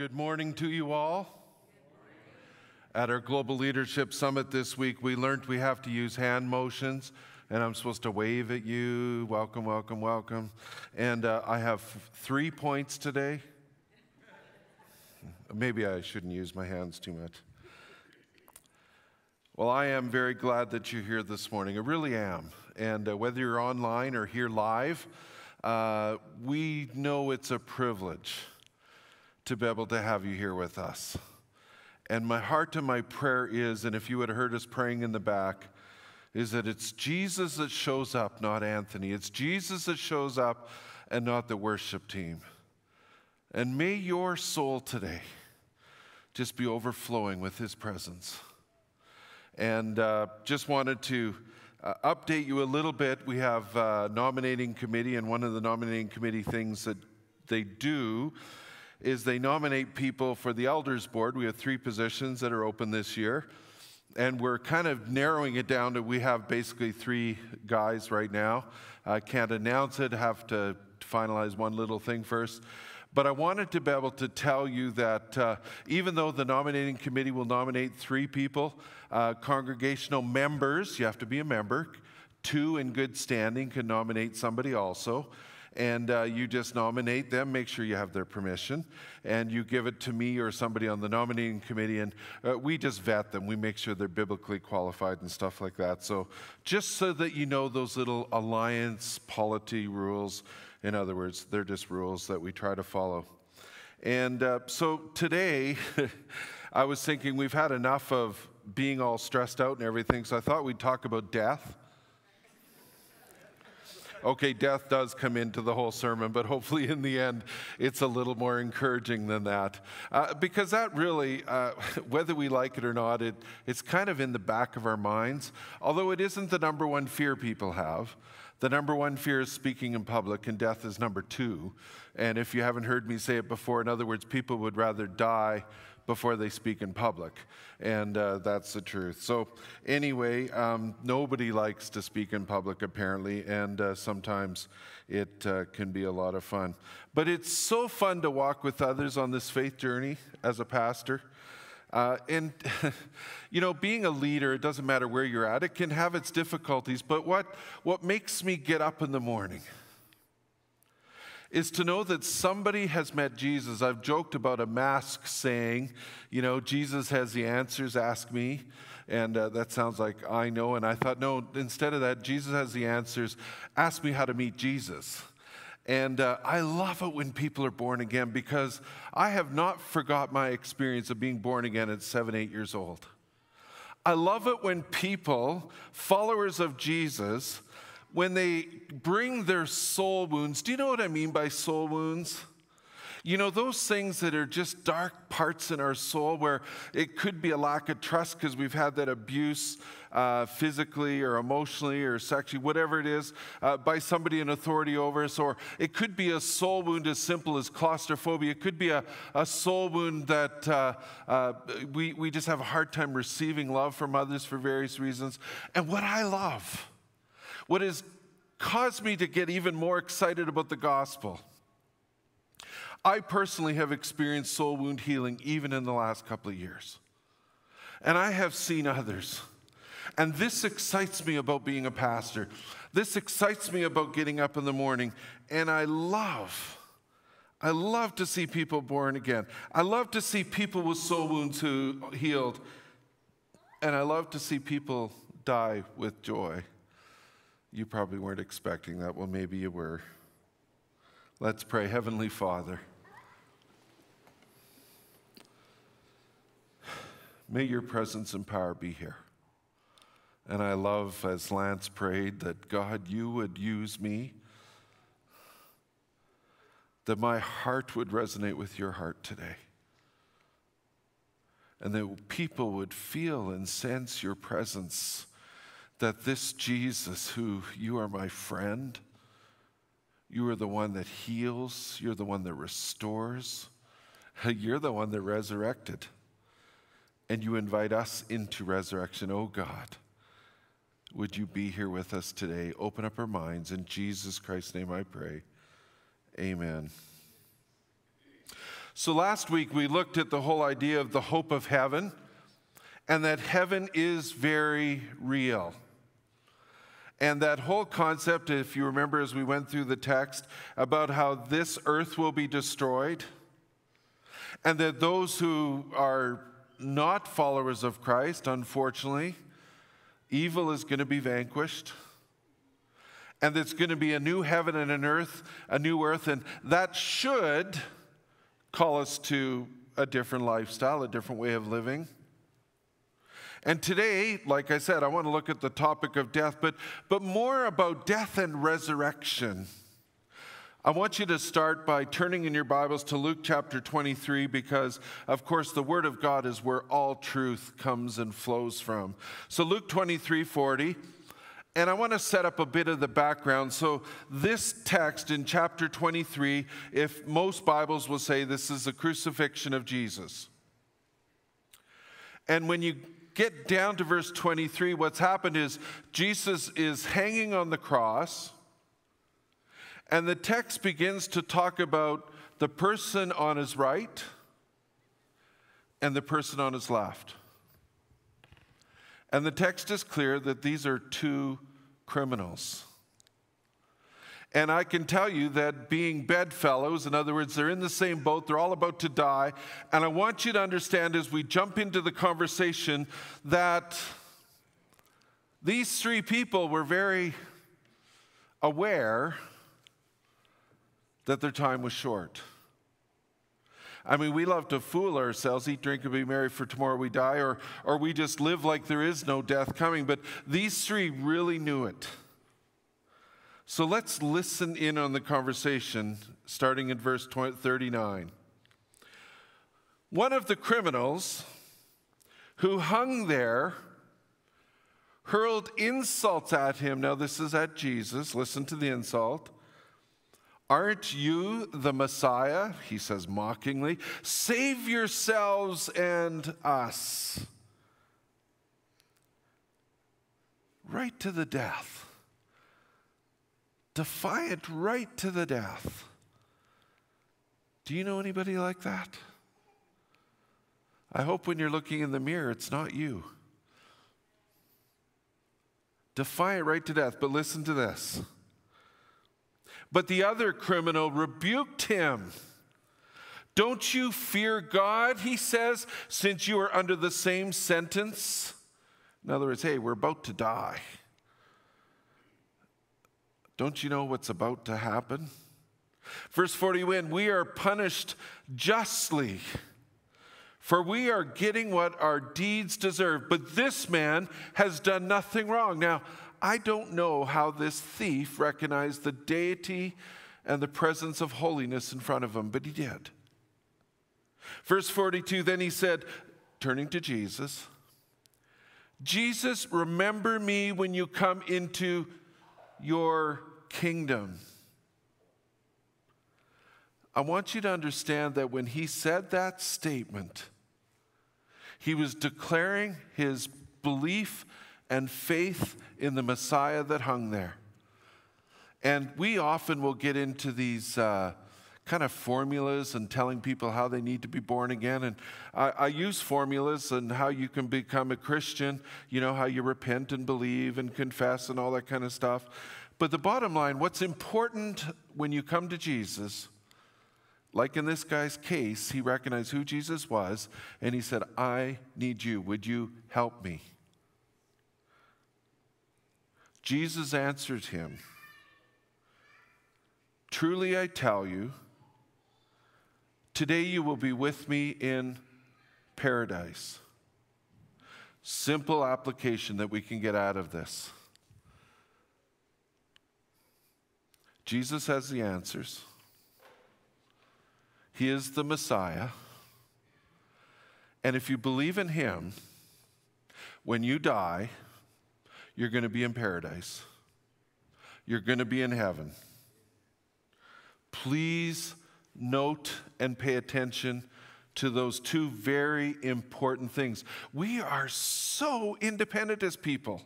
good morning to you all. At our Global Leadership Summit this week, we learned we have to use hand motions, and I'm supposed to wave at you. Welcome, welcome, welcome. And uh, I have three points today. Maybe I shouldn't use my hands too much. Well, I am very glad that you're here this morning. I really am. And uh, whether you're online or here live, uh, we know it's a privilege to be able to have you here with us. And my heart and my prayer is, and if you had heard us praying in the back, is that it's Jesus that shows up, not Anthony. It's Jesus that shows up and not the worship team. And may your soul today just be overflowing with his presence. And uh, just wanted to uh, update you a little bit. We have a nominating committee, and one of the nominating committee things that they do is they nominate people for the elders board. We have three positions that are open this year. And we're kind of narrowing it down to we have basically three guys right now. I can't announce it, have to finalize one little thing first. But I wanted to be able to tell you that uh, even though the nominating committee will nominate three people, uh, congregational members, you have to be a member, two in good standing can nominate somebody also and uh, you just nominate them, make sure you have their permission, and you give it to me or somebody on the nominating committee, and uh, we just vet them. We make sure they're biblically qualified and stuff like that. So, just so that you know those little alliance polity rules, in other words, they're just rules that we try to follow. And uh, so today, I was thinking we've had enough of being all stressed out and everything, so I thought we'd talk about death okay, death does come into the whole sermon, but hopefully in the end it's a little more encouraging than that. Uh, because that really, uh, whether we like it or not, it, it's kind of in the back of our minds. Although it isn't the number one fear people have. The number one fear is speaking in public, and death is number two. And if you haven't heard me say it before, in other words, people would rather die before they speak in public. And uh, that's the truth. So, anyway, um, nobody likes to speak in public, apparently, and uh, sometimes it uh, can be a lot of fun. But it's so fun to walk with others on this faith journey as a pastor. Uh, and, you know, being a leader, it doesn't matter where you're at, it can have its difficulties. But what, what makes me get up in the morning? Is to know that somebody has met Jesus. I've joked about a mask saying, you know, Jesus has the answers, ask me. And uh, that sounds like I know. And I thought, no, instead of that, Jesus has the answers. Ask me how to meet Jesus. And uh, I love it when people are born again because I have not forgot my experience of being born again at seven, eight years old. I love it when people, followers of Jesus, when they bring their soul wounds, do you know what I mean by soul wounds? You know, those things that are just dark parts in our soul where it could be a lack of trust because we've had that abuse uh, physically or emotionally or sexually, whatever it is, uh, by somebody in authority over us. Or it could be a soul wound as simple as claustrophobia. It could be a, a soul wound that uh, uh we, we just have a hard time receiving love from others for various reasons. And what I love, what has caused me to get even more excited about the gospel. I personally have experienced soul wound healing even in the last couple of years. And I have seen others. And this excites me about being a pastor. This excites me about getting up in the morning. And I love, I love to see people born again. I love to see people with soul wounds who healed. And I love to see people die with joy. You probably weren't expecting that. Well, maybe you were. Let's pray. Heavenly Father, may your presence and power be here. And I love, as Lance prayed, that God, you would use me, that my heart would resonate with your heart today, and that people would feel and sense your presence that this Jesus, who you are my friend, you are the one that heals, you're the one that restores, you're the one that resurrected. And you invite us into resurrection. Oh God, would you be here with us today? Open up our minds. In Jesus Christ's name I pray. Amen. So last week we looked at the whole idea of the hope of heaven and that heaven is very real. And that whole concept, if you remember as we went through the text, about how this earth will be destroyed, and that those who are not followers of Christ, unfortunately, evil is going to be vanquished. And it's going to be a new heaven and an earth, a new earth, and that should call us to a different lifestyle, a different way of living. And today, like I said, I want to look at the topic of death, but, but more about death and resurrection. I want you to start by turning in your Bibles to Luke chapter 23 because, of course, the Word of God is where all truth comes and flows from. So, Luke 23 40. And I want to set up a bit of the background. So, this text in chapter 23, if most Bibles will say this is the crucifixion of Jesus. And when you get down to verse 23, what's happened is Jesus is hanging on the cross, and the text begins to talk about the person on his right and the person on his left. And the text is clear that these are two criminals. And I can tell you that being bedfellows, in other words, they're in the same boat, they're all about to die. And I want you to understand as we jump into the conversation that these three people were very aware that their time was short. I mean, we love to fool ourselves, eat, drink, and be merry, for tomorrow we die, or, or we just live like there is no death coming. But these three really knew it. So let's listen in on the conversation, starting in verse 39. One of the criminals who hung there hurled insults at him. Now, this is at Jesus. Listen to the insult. Aren't you the Messiah? He says mockingly. Save yourselves and us. Right to the death defiant right to the death. Do you know anybody like that? I hope when you're looking in the mirror, it's not you. Defiant right to death, but listen to this. But the other criminal rebuked him. Don't you fear God, he says, since you are under the same sentence? In other words, hey, we're about to die. Don't you know what's about to happen? Verse 41 We are punished justly, for we are getting what our deeds deserve. But this man has done nothing wrong. Now, I don't know how this thief recognized the deity and the presence of holiness in front of him, but he did. Verse 42 Then he said, turning to Jesus, Jesus, remember me when you come into your kingdom. I want you to understand that when he said that statement, he was declaring his belief and faith in the Messiah that hung there. And we often will get into these uh, kind of formulas and telling people how they need to be born again. And I, I, use formulas and how you can become a Christian, you know, how you repent and believe and confess and all that kind of stuff. But the bottom line, what's important when you come to Jesus, like in this guy's case, he recognized who Jesus was and he said, I need you. Would you help me? Jesus answered him, Truly I tell you, today you will be with me in paradise. Simple application that we can get out of this. Jesus has the answers. He is the Messiah. And if you believe in Him, when you die, you're going to be in paradise. You're going to be in heaven. Please note and pay attention to those two very important things. We are so independent as people.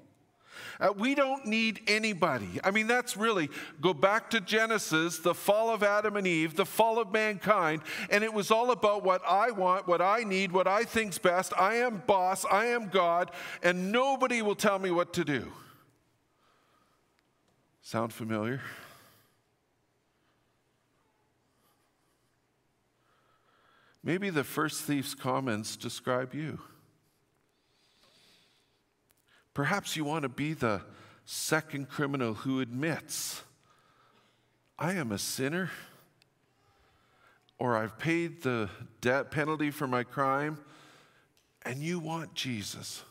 Uh, we don't need anybody. I mean, that's really, go back to Genesis, the fall of Adam and Eve, the fall of mankind, and it was all about what I want, what I need, what I think's best. I am boss, I am God, and nobody will tell me what to do. Sound familiar? Maybe the first thief's comments describe you. Perhaps you want to be the second criminal who admits, I am a sinner, or I've paid the debt penalty for my crime, and you want Jesus.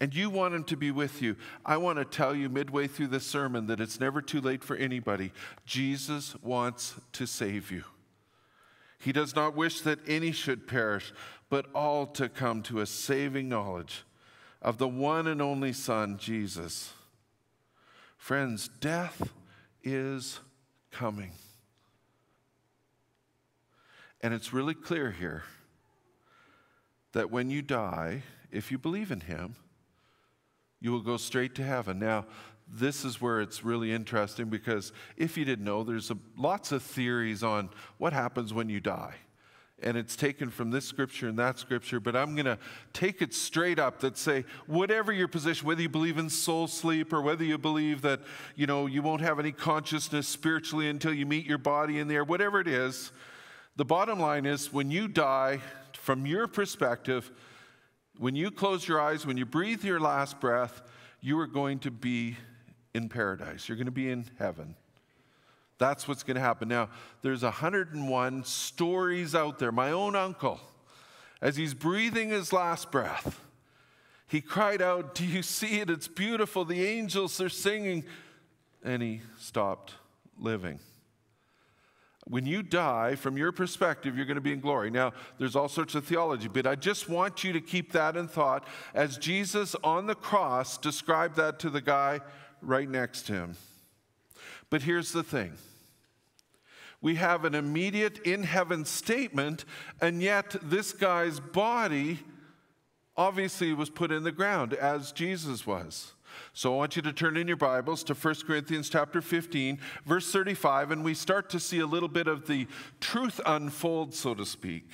And you want him to be with you. I want to tell you midway through this sermon that it's never too late for anybody. Jesus wants to save you. He does not wish that any should perish, but all to come to a saving knowledge of the one and only Son, Jesus. Friends, death is coming. And it's really clear here that when you die, if you believe in Him, you will go straight to heaven. Now, this is where it's really interesting because if you didn't know, there's a, lots of theories on what happens when you die. And it's taken from this scripture and that scripture, but I'm going to take it straight up that say, whatever your position, whether you believe in soul sleep or whether you believe that, you know, you won't have any consciousness spiritually until you meet your body in there, whatever it is, the bottom line is when you die, from your perspective, when you close your eyes, when you breathe your last breath, you are going to be in paradise. You're going to be in heaven. That's what's going to happen. Now, there's 101 stories out there. My own uncle, as he's breathing his last breath, he cried out, Do you see it? It's beautiful. The angels are singing. And he stopped living. When you die, from your perspective, you're going to be in glory. Now, there's all sorts of theology, but I just want you to keep that in thought as Jesus on the cross described that to the guy right next to him. But here's the thing we have an immediate in heaven statement, and yet this guy's body obviously was put in the ground as Jesus was. So I want you to turn in your Bibles to 1 Corinthians chapter 15, verse 35, and we start to see a little bit of the truth unfold, so to speak.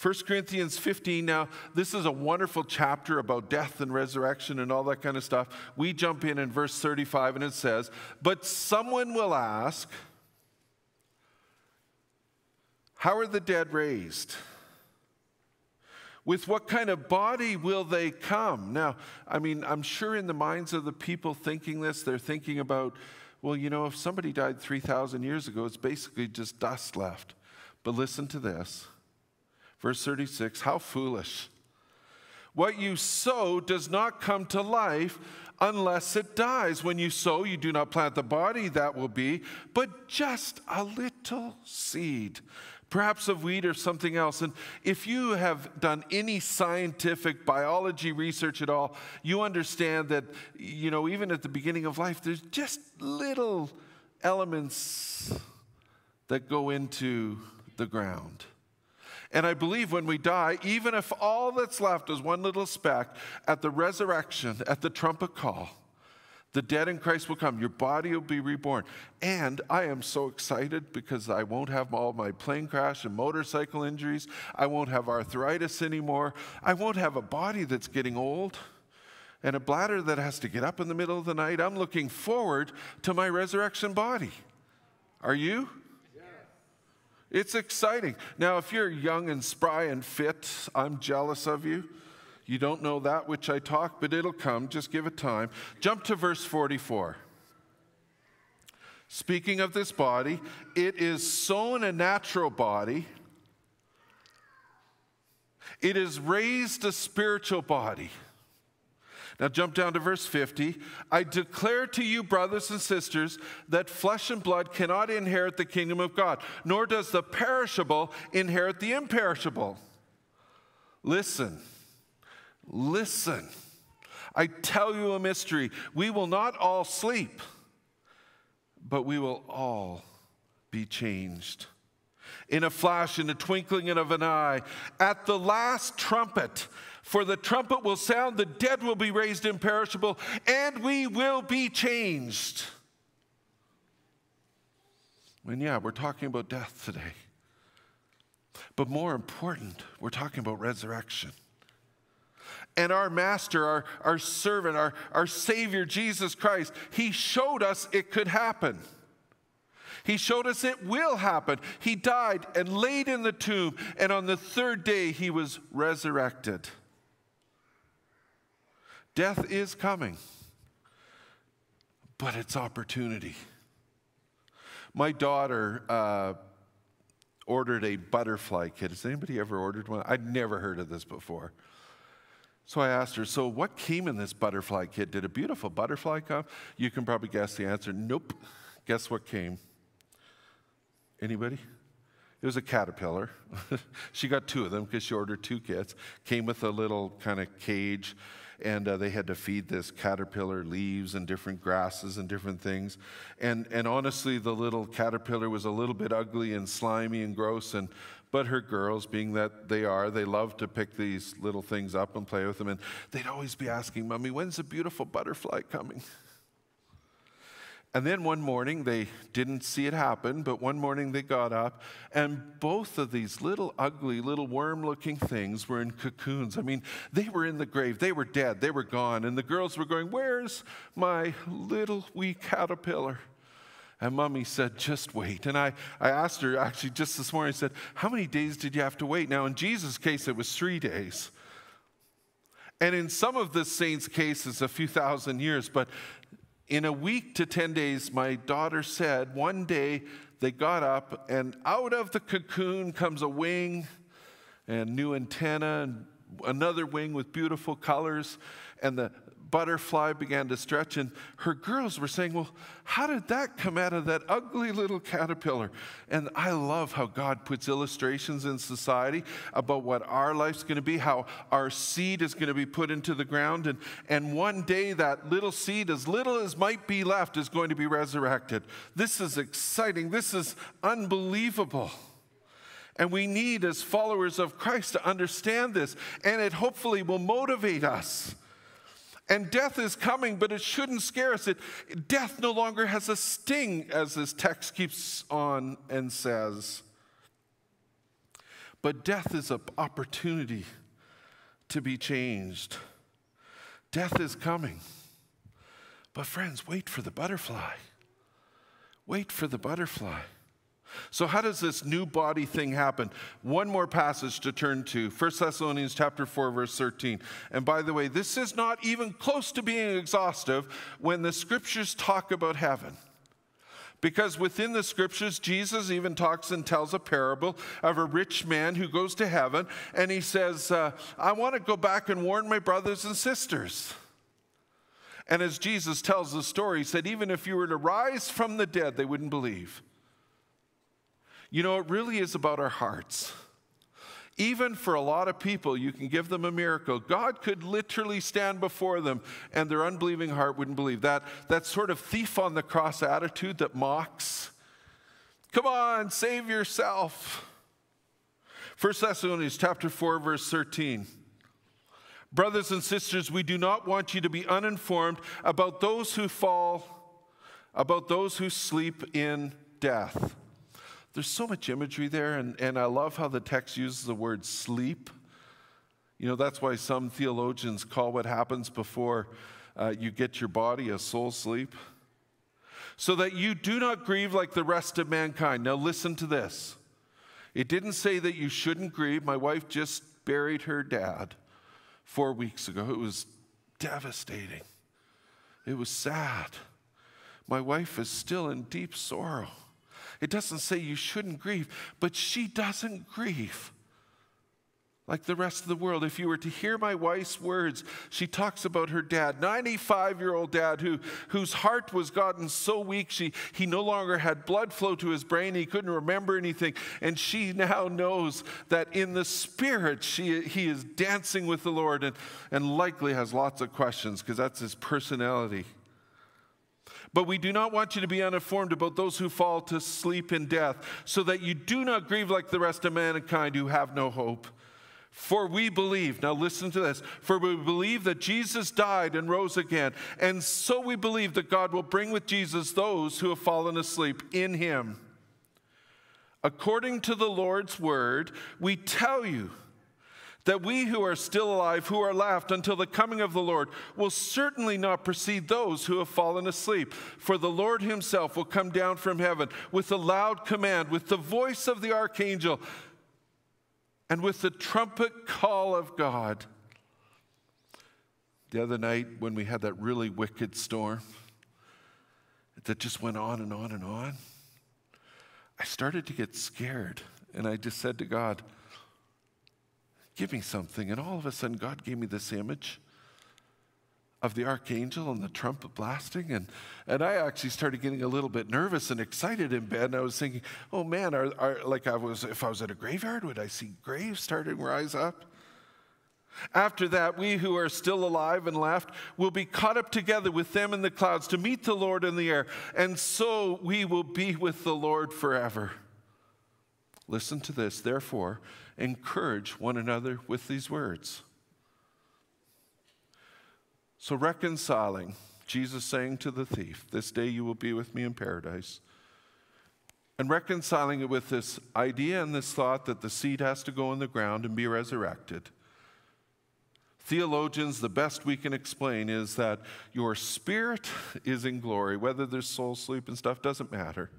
1 Corinthians 15, now, this is a wonderful chapter about death and resurrection and all that kind of stuff. We jump in in verse 35 and it says, But someone will ask, How are the dead raised? With what kind of body will they come? Now, I mean, I'm sure in the minds of the people thinking this, they're thinking about, well, you know, if somebody died 3,000 years ago, it's basically just dust left. But listen to this. Verse 36 How foolish. What you sow does not come to life unless it dies. When you sow, you do not plant the body, that will be, but just a little seed, perhaps of wheat or something else. And if you have done any scientific biology research at all, you understand that, you know, even at the beginning of life, there's just little elements that go into the ground. And I believe when we die, even if all that's left is one little speck, at the resurrection, at the trumpet call, the dead in Christ will come. Your body will be reborn. And I am so excited because I won't have all my plane crash and motorcycle injuries. I won't have arthritis anymore. I won't have a body that's getting old and a bladder that has to get up in the middle of the night. I'm looking forward to my resurrection body. Are you? It's exciting. Now, if you're young and spry and fit, I'm jealous of you. You don't know that which I talk, but it'll come. Just give it time. Jump to verse 44. Speaking of this body, it is sown a natural body, it is raised a spiritual body. Now, jump down to verse 50. I declare to you, brothers and sisters, that flesh and blood cannot inherit the kingdom of God, nor does the perishable inherit the imperishable. Listen, listen. I tell you a mystery. We will not all sleep, but we will all be changed. in a flash, in a twinkling of an eye, at the last trumpet. For the trumpet will sound, the dead will be raised imperishable, and we will be changed. And yeah, we're talking about death today. But more important, we're talking about resurrection. And our master, our, our servant, our, our Savior, Jesus Christ, He showed us it could happen. He showed us it will happen. He died and laid in the tomb, and on the third day, He was resurrected. Death is coming, but it's opportunity. My daughter uh, ordered a butterfly kit. Has anybody ever ordered one? I'd never heard of this before. So I asked her, So what came in this butterfly kit? Did a beautiful butterfly come? You can probably guess the answer. Nope. Guess what came? Anybody? It was a caterpillar. she got two of them because she ordered two kits. Came with a little kind of cage and uh, they had to feed this caterpillar leaves and different grasses and different things. And, and honestly, the little caterpillar was a little bit ugly and slimy and gross. And, but her girls, being that they are, they love to pick these little things up and play with them. And they'd always be asking, Mommy, when's the beautiful butterfly coming? And then one morning, they didn't see it happen, but one morning they got up, and both of these little ugly, little worm looking things were in cocoons. I mean, they were in the grave, they were dead, they were gone. And the girls were going, Where's my little wee caterpillar? And mommy said, Just wait. And I, I asked her actually just this morning, I said, How many days did you have to wait? Now, in Jesus' case, it was three days. And in some of the saints' cases, a few thousand years, but in a week to 10 days, my daughter said one day they got up and out of the cocoon comes a wing and new antenna and another wing with beautiful colors. And the, butterfly began to stretch, and her girls were saying, Well, how did that come out of that ugly little caterpillar? And I love how God puts illustrations in society about what our life's going to be, how our seed is going to be put into the ground, and, and one day that little seed, as little as might be left, is going to be resurrected. This is exciting. This is unbelievable. And we need, as followers of Christ, to understand this, and it hopefully will motivate us and death is coming, but it shouldn't scare us. It, death no longer has a sting, as this text keeps on and says. But death is an opportunity to be changed. Death is coming. But, friends, wait for the butterfly. Wait for the butterfly. So how does this new body thing happen? One more passage to turn to, 1 Thessalonians chapter 4 verse 13. And by the way, this is not even close to being exhaustive when the scriptures talk about heaven. Because within the scriptures, Jesus even talks and tells a parable of a rich man who goes to heaven and he says, uh, I want to go back and warn my brothers and sisters. And as Jesus tells the story, he said, Even if you were to rise from the dead, they wouldn't believe. You know, it really is about our hearts. Even for a lot of people, you can give them a miracle. God could literally stand before them and their unbelieving heart wouldn't believe. That, that sort of thief on the cross attitude that mocks. Come on, save yourself. 1 Thessalonians chapter 4, verse 13. Brothers and sisters, we do not want you to be uninformed about those who fall, about those who sleep in death there's so much imagery there, and, and I love how the text uses the word sleep. You know, that's why some theologians call what happens before uh, you get your body a soul sleep. So that you do not grieve like the rest of mankind. Now, listen to this. It didn't say that you shouldn't grieve. My wife just buried her dad four weeks ago. It was devastating, it was sad. My wife is still in deep sorrow. It doesn't say you shouldn't grieve, but she doesn't grieve like the rest of the world. If you were to hear my wife's words, she talks about her dad, 95 year old dad, who, whose heart was gotten so weak, she, he no longer had blood flow to his brain, he couldn't remember anything. And she now knows that in the spirit, she, he is dancing with the Lord and, and likely has lots of questions because that's his personality. But we do not want you to be uninformed about those who fall to sleep in death, so that you do not grieve like the rest of mankind who have no hope. For we believe, now listen to this, for we believe that Jesus died and rose again, and so we believe that God will bring with Jesus those who have fallen asleep in him. According to the Lord's word, we tell you that we who are still alive, who are left until the coming of the Lord, will certainly not precede those who have fallen asleep. For the Lord himself will come down from heaven with a loud command, with the voice of the archangel, and with the trumpet call of God. The other night, when we had that really wicked storm that just went on and on and on, I started to get scared. And I just said to God, give me something. And all of a sudden, God gave me this image of the archangel and the trumpet blasting. And, and I actually started getting a little bit nervous and excited in bed. And I was thinking, oh man, are, are, like I was, if I was at a graveyard, would I see graves starting to rise up? After that, we who are still alive and left will be caught up together with them in the clouds to meet the Lord in the air. And so we will be with the Lord forever. Listen to this. Therefore, encourage one another with these words. So, reconciling, Jesus saying to the thief, This day you will be with me in paradise. And reconciling it with this idea and this thought that the seed has to go in the ground and be resurrected. Theologians, the best we can explain is that your spirit is in glory. Whether there's soul sleep and stuff doesn't matter.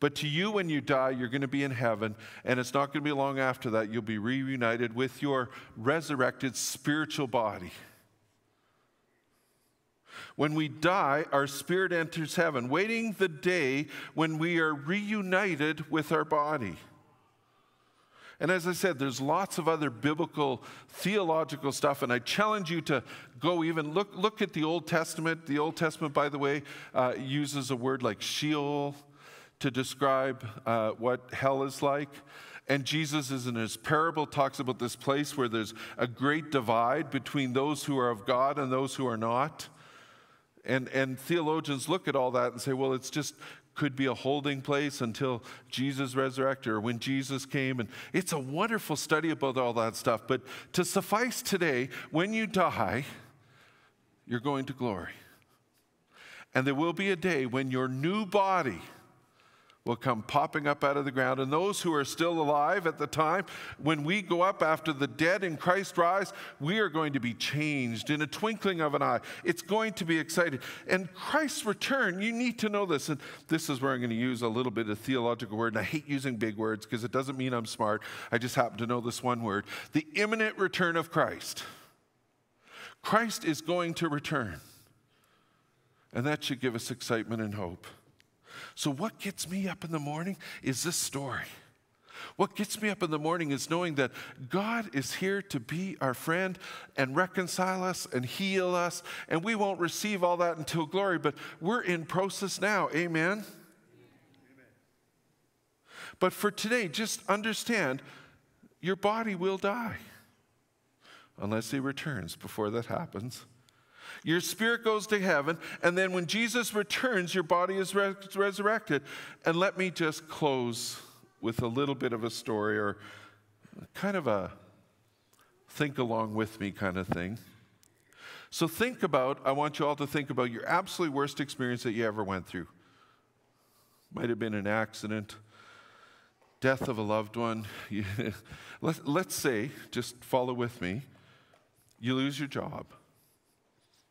But to you, when you die, you're going to be in heaven, and it's not going to be long after that you'll be reunited with your resurrected spiritual body. When we die, our spirit enters heaven, waiting the day when we are reunited with our body. And as I said, there's lots of other biblical, theological stuff, and I challenge you to go even look, look at the Old Testament. The Old Testament, by the way, uh, uses a word like Sheol to describe uh, what hell is like. And Jesus is in his parable talks about this place where there's a great divide between those who are of God and those who are not. And, and theologians look at all that and say, well, it's just could be a holding place until Jesus resurrected or when Jesus came. And it's a wonderful study about all that stuff. But to suffice today, when you die, you're going to glory. And there will be a day when your new body, will come popping up out of the ground. And those who are still alive at the time, when we go up after the dead in Christ rise, we are going to be changed in a twinkling of an eye. It's going to be exciting. And Christ's return, you need to know this. And this is where I'm going to use a little bit of theological word. And I hate using big words because it doesn't mean I'm smart. I just happen to know this one word the imminent return of Christ. Christ is going to return. And that should give us excitement and hope. So, what gets me up in the morning is this story. What gets me up in the morning is knowing that God is here to be our friend and reconcile us and heal us. And we won't receive all that until glory, but we're in process now. Amen? Amen. But for today, just understand your body will die unless He returns before that happens. Your spirit goes to heaven, and then when Jesus returns, your body is res- resurrected. And let me just close with a little bit of a story or kind of a think along with me kind of thing. So, think about, I want you all to think about your absolute worst experience that you ever went through. Might have been an accident, death of a loved one. let, let's say, just follow with me, you lose your job.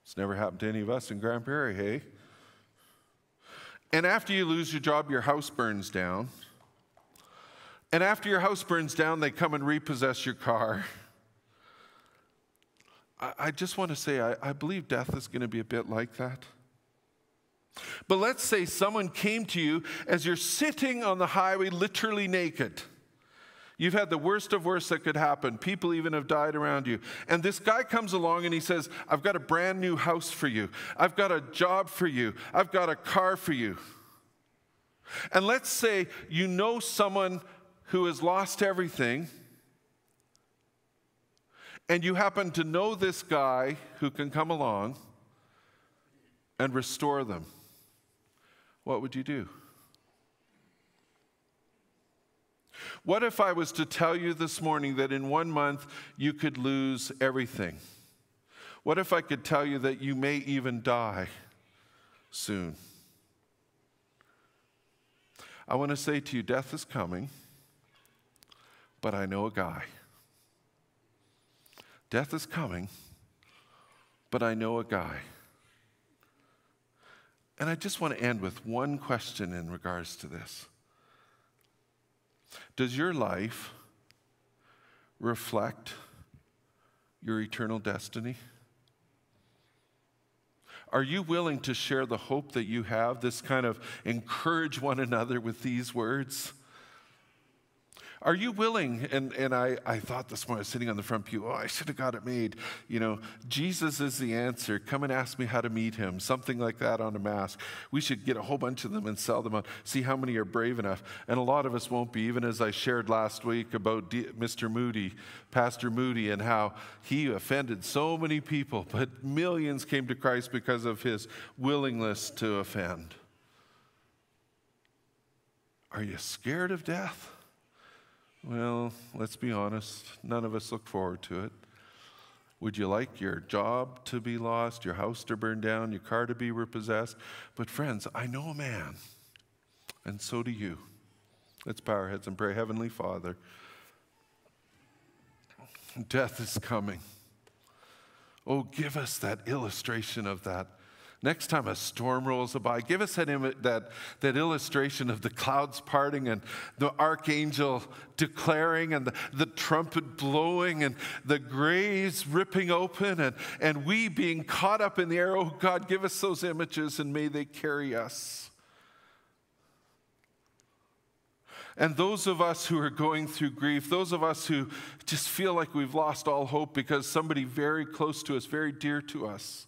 It's never happened to any of us in Grand Prairie, hey? And after you lose your job, your house burns down. And after your house burns down, they come and repossess your car. I, just want to say, I believe death is going to be a bit like that. But let's say someone came to you as you're sitting on the highway, literally naked. You've had the worst of worst that could happen. People even have died around you. And this guy comes along and he says, I've got a brand new house for you. I've got a job for you. I've got a car for you. And let's say you know someone who has lost everything, and you happen to know this guy who can come along and restore them. what would you do? What if I was to tell you this morning that in one month you could lose everything? What if I could tell you that you may even die soon? I want to say to you, death is coming, but I know a guy. Death is coming, but I know a guy. And I just want to end with one question in regards to this. Does your life reflect your eternal destiny? Are you willing to share the hope that you have, this kind of encourage one another with these words? Are you willing? And, and I, I thought this morning, I was sitting on the front pew, oh, I should have got it made. You know, Jesus is the answer. Come and ask me how to meet him. Something like that on a mask. We should get a whole bunch of them and sell them out. See how many are brave enough. And a lot of us won't be, even as I shared last week about D- Mr. Moody, Pastor Moody, and how he offended so many people, but millions came to Christ because of his willingness to offend. Are you scared of death? Well, let's be honest, none of us look forward to it. Would you like your job to be lost, your house to burn down, your car to be repossessed? But, friends, I know a man, and so do you. Let's bow our heads and pray. Heavenly Father, death is coming. Oh, give us that illustration of that Next time a storm rolls by, give us that, that, that illustration of the clouds parting and the archangel declaring and the, the trumpet blowing and the graves ripping open and, and we being caught up in the air. Oh God, give us those images and may they carry us. And those of us who are going through grief, those of us who just feel like we've lost all hope because somebody very close to us, very dear to us,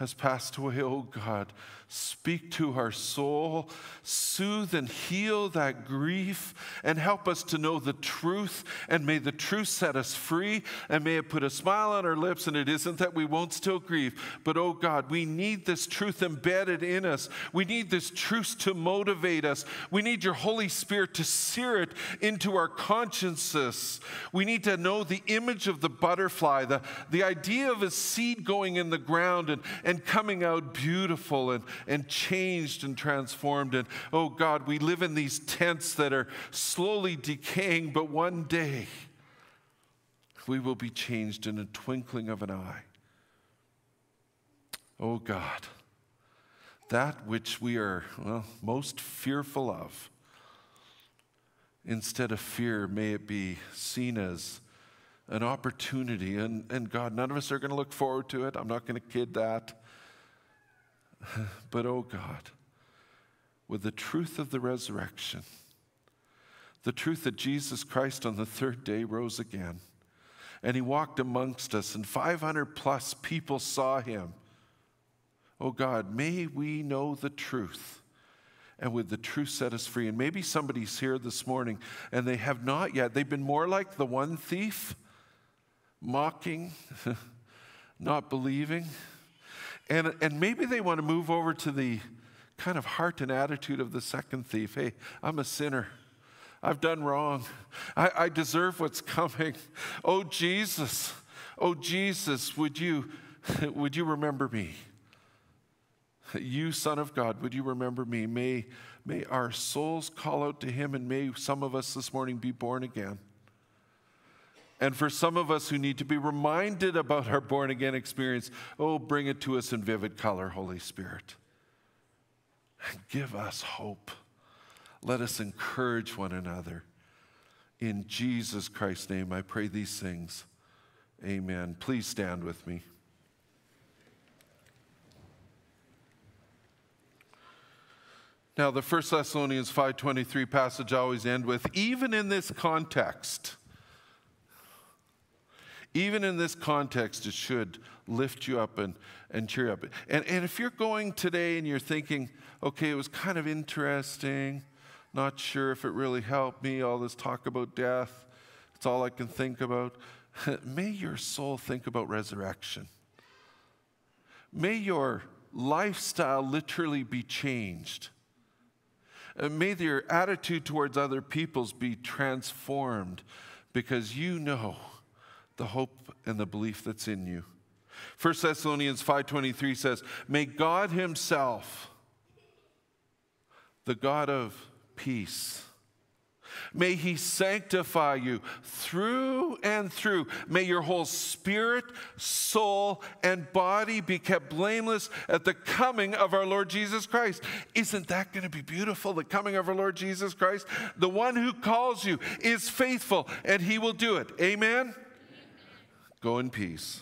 has passed away, oh God, speak to our soul, soothe and heal that grief, and help us to know the truth. And may the truth set us free, and may it put a smile on our lips. And it isn't that we won't still grieve, but oh God, we need this truth embedded in us. We need this truth to motivate us. We need your Holy Spirit to sear it into our consciences. We need to know the image of the butterfly, the, the idea of a seed going in the ground and, and coming out beautiful and, and changed and transformed. And oh God, we live in these tents that are slowly decaying, but one day we will be changed in a twinkling of an eye. Oh God, that which we are well, most fearful of, instead of fear, may it be seen as an opportunity. And, and God, none of us are going to look forward to it. I'm not going to kid that. but oh God, with the truth of the resurrection, the truth that Jesus Christ on the third day rose again, and he walked amongst us, and 500 plus people saw him. Oh God, may we know the truth, and with the truth set us free. And maybe somebody's here this morning and they have not yet. They've been more like the one thief, mocking, not believing. And, and maybe they want to move over to the kind of heart and attitude of the second thief. Hey, I'm a sinner. I've done wrong. I, I deserve what's coming. Oh, Jesus. Oh, Jesus, would you, would you remember me? You, Son of God, would you remember me? May, may our souls call out to Him, and may some of us this morning be born again. And for some of us who need to be reminded about our born again experience, oh, bring it to us in vivid color, Holy Spirit. Give us hope. Let us encourage one another. In Jesus Christ's name, I pray these things. Amen. Please stand with me. Now, the First Thessalonians 5:23 passage I always end with, even in this context, even in this context, it should lift you up and, and cheer you up. And, and if you're going today and you're thinking, okay, it was kind of interesting, not sure if it really helped me, all this talk about death, it's all I can think about. May your soul think about resurrection. May your lifestyle literally be changed Uh, may your attitude towards other peoples be transformed because you know the hope and the belief that's in you. 1 Thessalonians 5:23 says, "May God himself, the God of peace, May He sanctify you through and through. May your whole spirit, soul, and body be kept blameless at the coming of our Lord Jesus Christ. Isn't that going to be beautiful? The coming of our Lord Jesus Christ? The one who calls you is faithful and He will do it. Amen? Go in peace.